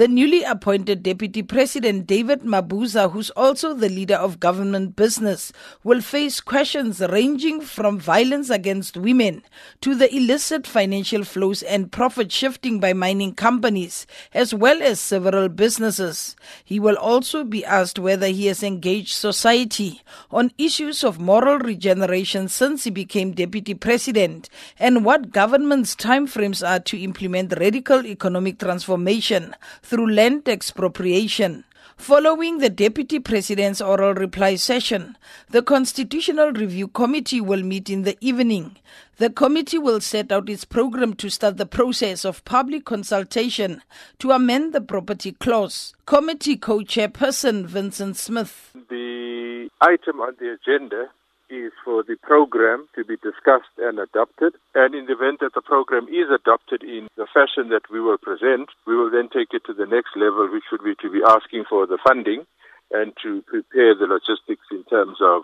The newly appointed Deputy President David Mabuza, who's also the leader of government business, will face questions ranging from violence against women to the illicit financial flows and profit shifting by mining companies, as well as several businesses. He will also be asked whether he has engaged society on issues of moral regeneration since he became Deputy President and what government's timeframes are to implement radical economic transformation through land expropriation. Following the Deputy President's oral reply session, the Constitutional Review Committee will meet in the evening. The committee will set out its program to start the process of public consultation to amend the property clause. Committee co-chairperson Vincent Smith. The item on the agenda is for the program to be discussed and adopted. And in the event that the program is adopted in the fashion that we will present, we will then take it to the next level, which would be to be asking for the funding and to prepare the logistics in terms of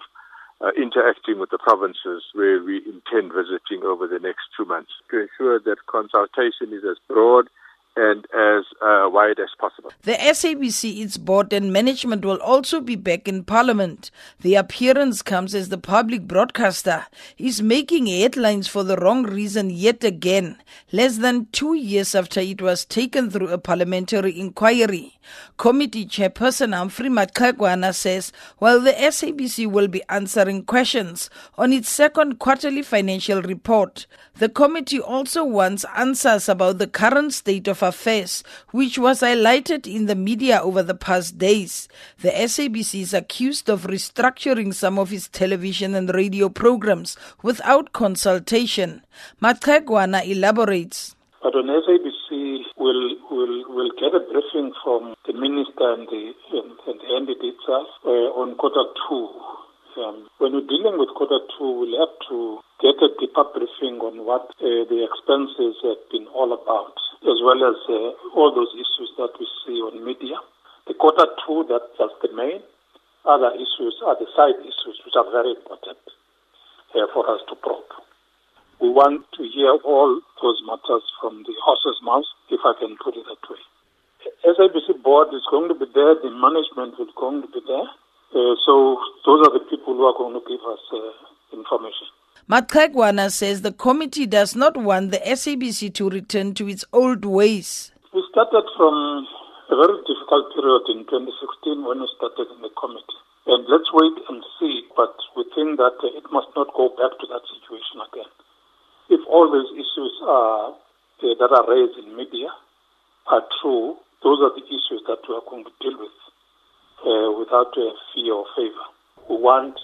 uh, interacting with the provinces where we intend visiting over the next two months to ensure that consultation is as broad and as uh, wide as possible. The SABC, its board and management will also be back in Parliament. The appearance comes as the public broadcaster is making headlines for the wrong reason yet again, less than two years after it was taken through a parliamentary inquiry. Committee Chairperson Humphrey Maxegwana says while the SABC will be answering questions on its second quarterly financial report, the committee also wants answers about the current state of affairs, which was highlighted in the media over the past days. The SABC is accused of restructuring some of its television and radio programs without consultation. Maxegwana elaborates. But on SABC, we'll, we'll, we'll get a briefing from the minister and the, and, and the entity itself uh, on quarter two. Um, when we're dealing with quarter two, we'll have to get a deeper briefing on what uh, the expenses have been all about, as well as uh, all those issues that we see on media. The quarter two, that's just the main. Other issues are the side issues, which are very important uh, for us to probe. We want to hear all those matters from the horse's mouth, if I can put it that way. SABC board is going to be there, the management is going to be there. Uh, so those are the people who are going to give us uh, information. Maxegwana says the committee does not want the SABC to return to its old ways. We started from a very difficult period in 2016 when we started in the committee. And let's wait and see, but we think that it must not go back to that situation again. If all these issues are, uh, that are raised in media are true, those are the issues that we are going to deal with uh, without fear or favor. We want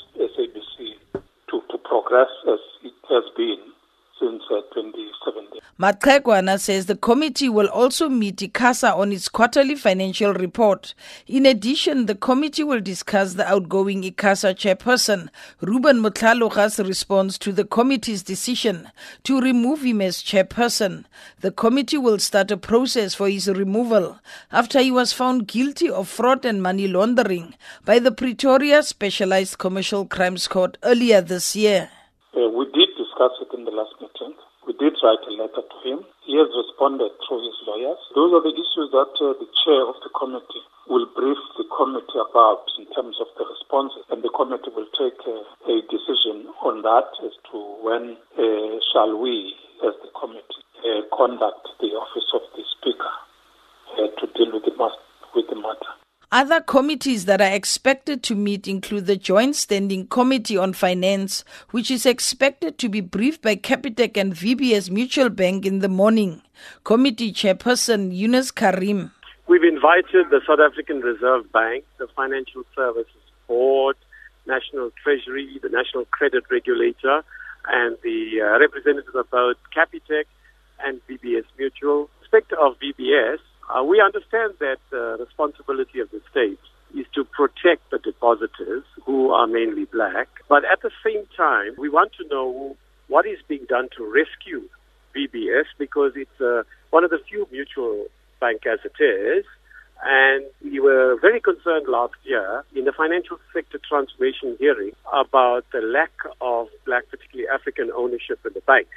progress as it has been since uh, 2017. Maxegwana says the committee will also meet ICASA on its quarterly financial report. In addition, the committee will discuss the outgoing ICASA chairperson, Rubben Mohlaloga's response to the committee's decision to remove him as chairperson. The committee will start a process for his removal after he was found guilty of fraud and money laundering by the Pretoria Specialized Commercial Crimes Court earlier this year. Uh, we did discuss it in the last meeting. We did write a letter to him. He has responded through his lawyers. Those are the issues that uh, the chair of the committee will brief the committee about in terms of the responses, and the committee will take uh, a decision on that as to when uh, shall we, as the committee, uh, conduct the office of the speaker uh, to deal with the, with the matter. Other committees that are expected to meet include the Joint Standing Committee on Finance, which is expected to be briefed by Capitec and VBS Mutual Bank in the morning. Committee Chairperson Yunus Carrim. We've invited the South African Reserve Bank, the Financial Services Board, National Treasury, the National Credit Regulator, and the uh, representatives of both Capitec and VBS Mutual. Respect of VBS, uh, we understand that the responsibility of the state is to protect the depositors who are mainly black, but at the same time, we want to know what is being done to rescue VBS because it's uh, one of the few mutual bank as it is. And we were very concerned last year in the financial sector transformation hearing about the lack of black, particularly African ownership in the banks.